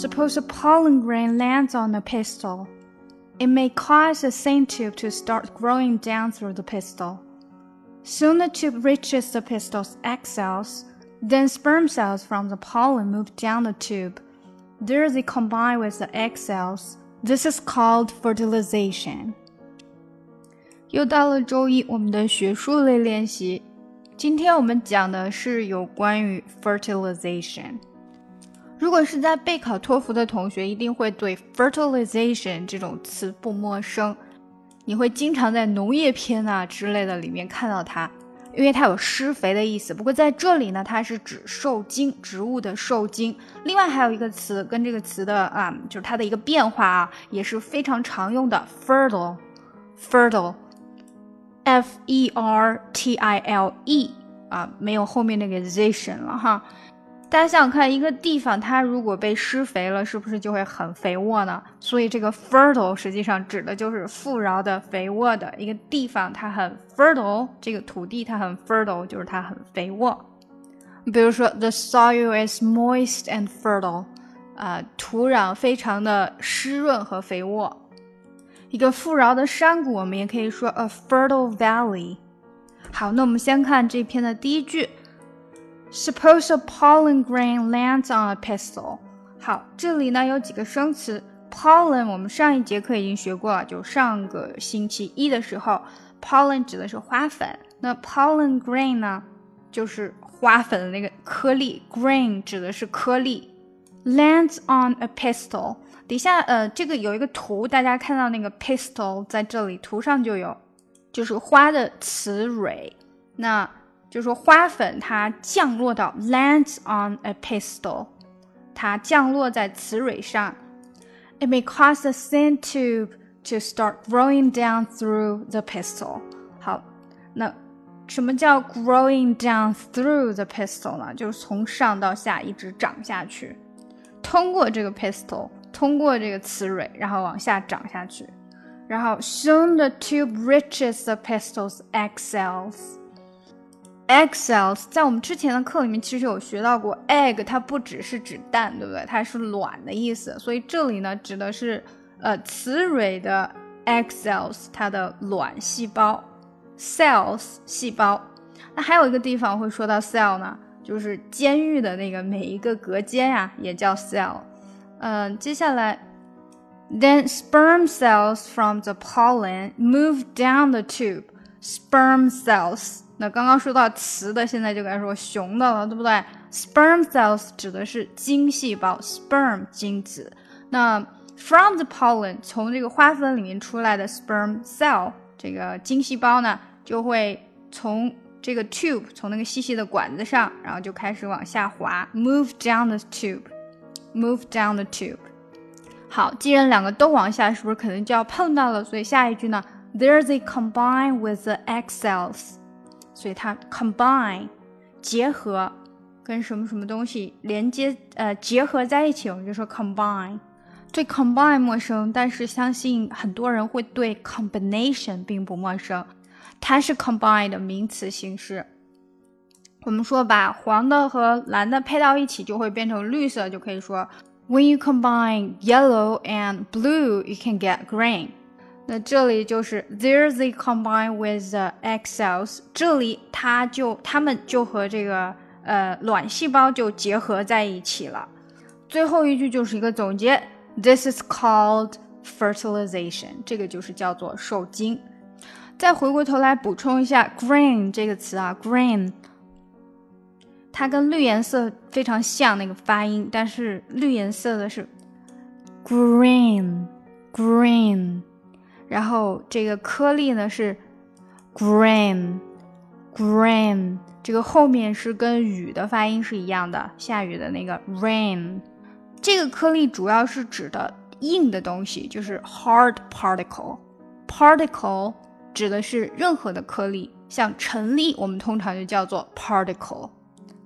Suppose a pollen grain lands on a pistil. It may cause a scent tube to start growing down through the pistil. Soon the tube reaches the pistil's egg cells. Then sperm cells from the pollen move down the tube. There they combine with the egg cells. This is called fertilization. 又到了周一，我们的学术类练习。今天我们讲的是有关于 fertilization。 如果是在备考托福的同学，一定会对 fertilization 这种词不陌生。你会经常在农业篇啊之类的里面看到它，因为它有施肥的意思。不过在这里呢，它是指受精，植物的受精。另外还有一个词跟这个词的啊，就是它的一个变化啊，也是非常常用的 fertile，fertile，f e r t i l e 啊，没有后面那个 zation 了哈。大家想想看，一个地方它如果被施肥了，是不是就会很肥沃呢？所以这个 fertile 实际上指的就是富饶的、肥沃的一个地方，它很 fertile，这个土地它很 fertile，就是它很肥沃。比如说，the soil is moist and fertile，啊，土壤非常的湿润和肥沃。一个富饶的山谷，我们也可以说 a fertile valley。好，那我们先看这篇的第一句。Suppose a pollen grain lands on a pistil。好，这里呢有几个生词。pollen 我们上一节课已经学过了，就上个星期一的时候，pollen 指的是花粉。那 pollen grain 呢，就是花粉的那个颗粒。grain 指的是颗粒。Lands on a pistil。底下呃，这个有一个图，大家看到那个 pistil 在这里，图上就有，就是花的雌蕊。那就是说花粉它降落到 lands on a pistil，它降落在雌蕊上。It may cause the scent tube to start growing down through the pistil。好，那什么叫 growing down through the pistil 呢？就是从上到下一直长下去，通过这个 pistil，通过这个雌蕊，然后往下长下去。然后 soon the tube reaches the pistil's egg cells。 Egg cells 在我们之前的课里面其实有学到过，egg 它不只是指蛋，对不对？它是卵的意思，所以这里呢指的是呃雌蕊的 egg cells 它的卵细胞，cells 细胞。那还有一个地方会说到 cell 呢，就是监狱的那个每一个隔间呀，也叫 cell。嗯，接下来，then sperm cells from the pollen move down the tube. Sperm cells。那刚刚说到雌的，现在就该说雄的了，对不对？Sperm cells 指的是精细胞，sperm 精子。那 from the pollen 从这个花粉里面出来的 sperm cell 这个精细胞呢，就会从这个 tube 从那个细细的管子上，然后就开始往下滑，move down the tube，move down the tube。好，既然两个都往下，是不是可能就要碰到了？所以下一句呢，there they combine with the egg cells。所以它 combine 结合跟什么什么东西连接呃结合在一起，我们就说 combine。对 combine 陌生，但是相信很多人会对 combination 并不陌生。它是 combine 的名词形式。我们说把黄的和蓝的配到一起就会变成绿色，就可以说 when you combine yellow and blue, you can get green。那这里就是 there they combine with the egg cells，这里它就它们就和这个呃卵细胞就结合在一起了。最后一句就是一个总结，this is called fertilization，这个就是叫做受精。再回过头来补充一下 green 这个词啊，green，它跟绿颜色非常像那个发音，但是绿颜色的是 green，green。然后这个颗粒呢是 grain，grain，这个后面是跟雨的发音是一样的，下雨的那个 rain。这个颗粒主要是指的硬的东西，就是 hard particle。particle 指的是任何的颗粒，像尘粒，我们通常就叫做 particle。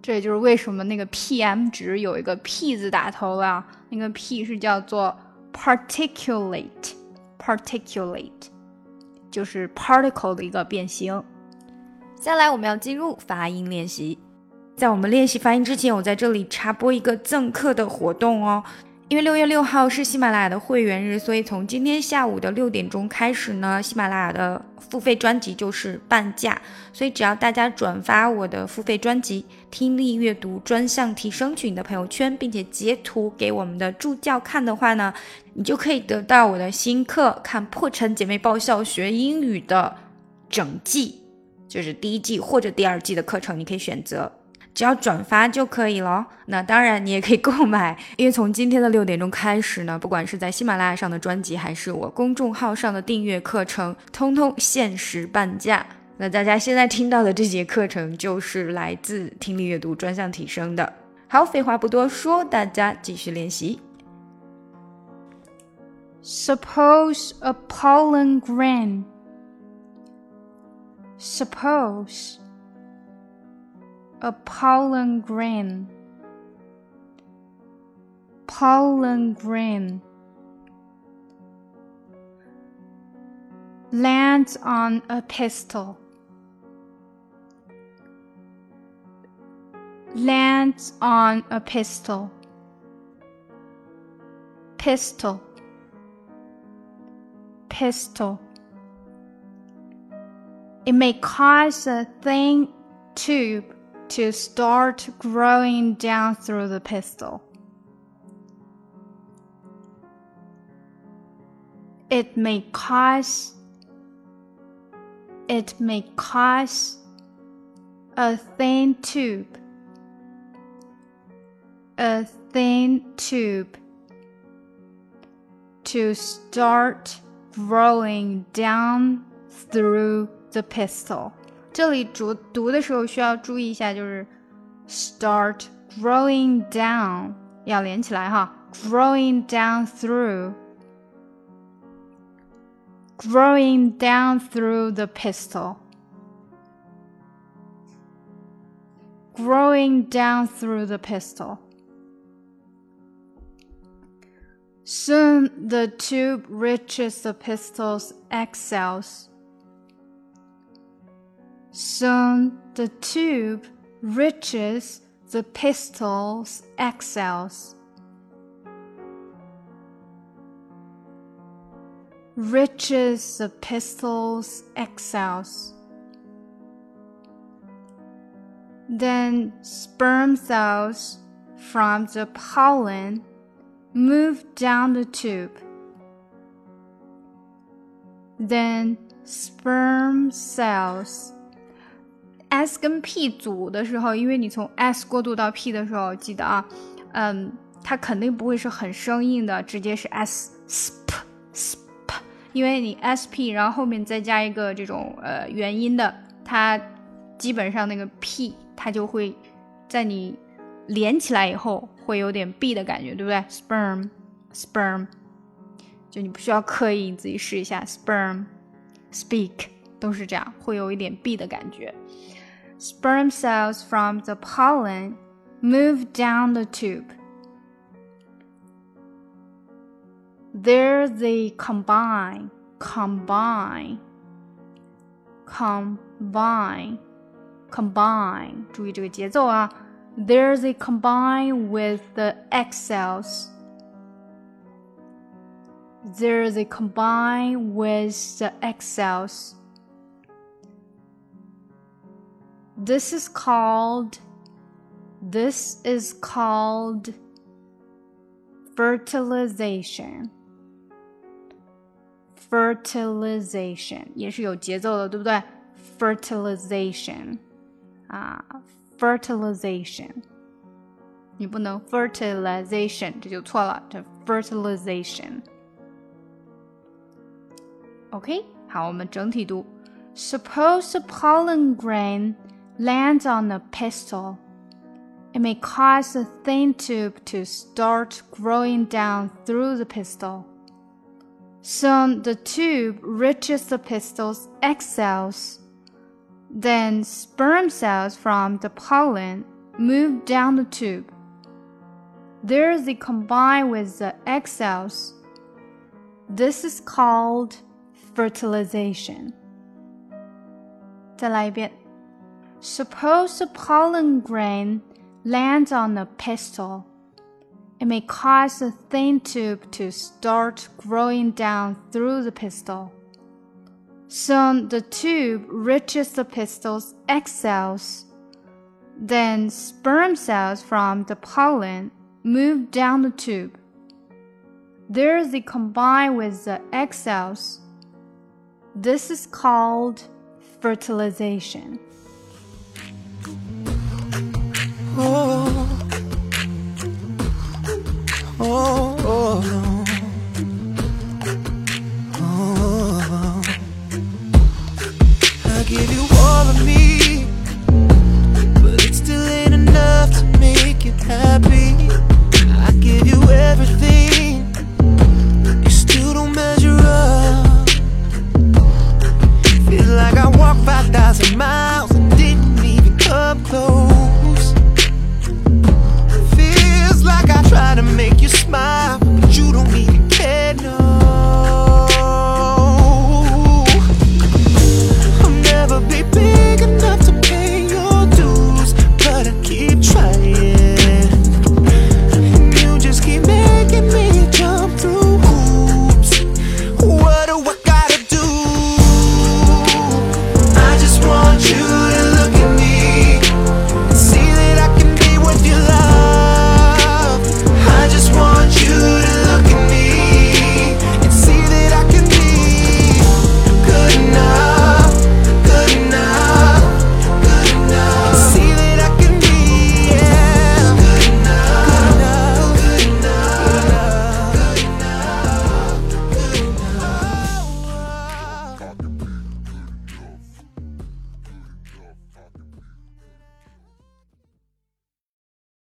这也就是为什么那个 PM 值有一个 P 字打头啊，那个 P 是叫做 particulate。Particulate 就是 particle 的一个变形。接下来我们要进入发音练习。在我们练习发音之前，我在这里插播一个赠课的活动哦。因为六月六号是喜马拉雅的会员日，所以从今天下午的六点钟开始呢，喜马拉雅的付费专辑就是半价。所以只要大家转发我的付费专辑《听力阅读专项提升群》的朋友圈，并且截图给我们的助教看的话呢，你就可以得到我的新课《看破产姐妹爆笑学英语》的整季，就是第一季或者第二季的课程，你可以选择。只要转发就可以了。那当然，你也可以购买，因为从今天的六点钟开始呢，不管是在喜马拉雅上的专辑，还是我公众号上的订阅课程，通通限时半价。那大家现在听到的这节课程，就是来自听力阅读专项提升的。好，废话不多说，大家继续练习。Suppose a pollen grain. Suppose. A pollen grain pollen grain lands on a pistol. lands on a pistol. Pistol. Pistol. it may cause a thin tube to start growing down through the pistil. It may cause it may cause a thin tube a thin tube to start growing down through the pistil. 这里读读的时候需要注意一下，就是 start growing down 要连起来哈，growing down through，growing down through the pistil，growing down through the pistil. Soon the tube reaches the pistil's egg cells. Soon the tube reaches the pistil's egg. Reaches the pistil's egg. Then sperm cells from the pollen move down the tube. Then sperm cells s 跟 p 组的时候，因为你从 s 过渡到 p 的时候，记得啊，嗯，它肯定不会是很生硬的，直接是 s sp sp，因为你 s p，然后后面再加一个这种呃元音的，它基本上那个 p 它就会在你连起来以后会有点 b 的感觉，对不对？sperm sperm，就你不需要刻意，你自己试一下 sperm speak 都是这样，会有一点 b 的感觉。sperm cells from the pollen move down the tube. There they combine, combine, combine, combine. 注意这个节奏啊。There they combine with the egg cells. There they combine with the egg cells. This is called this is called fertilization. Fertilization 也是有节奏的，对不对？Fertilization 啊，fertilization，你不能 fertilization，这就错了，这 fertilization。OK，好，我们整体读。Suppose a pollen grain lands on a pistil. It may cause a thin tube to start growing down through the pistil. Soon the tube reaches the pistil's egg cells. Then sperm cells from the pollen move down the tube. There they combine with the egg cells. This is called fertilization. 再来一遍。 Suppose a pollen grain lands on a pistil. it may cause the thin tube to start growing down through the pistil. Soon the tube reaches the pistil's egg cells. Then sperm cells from the pollen move down the tube. There they combine with the egg cells. This is called fertilization. oh, oh.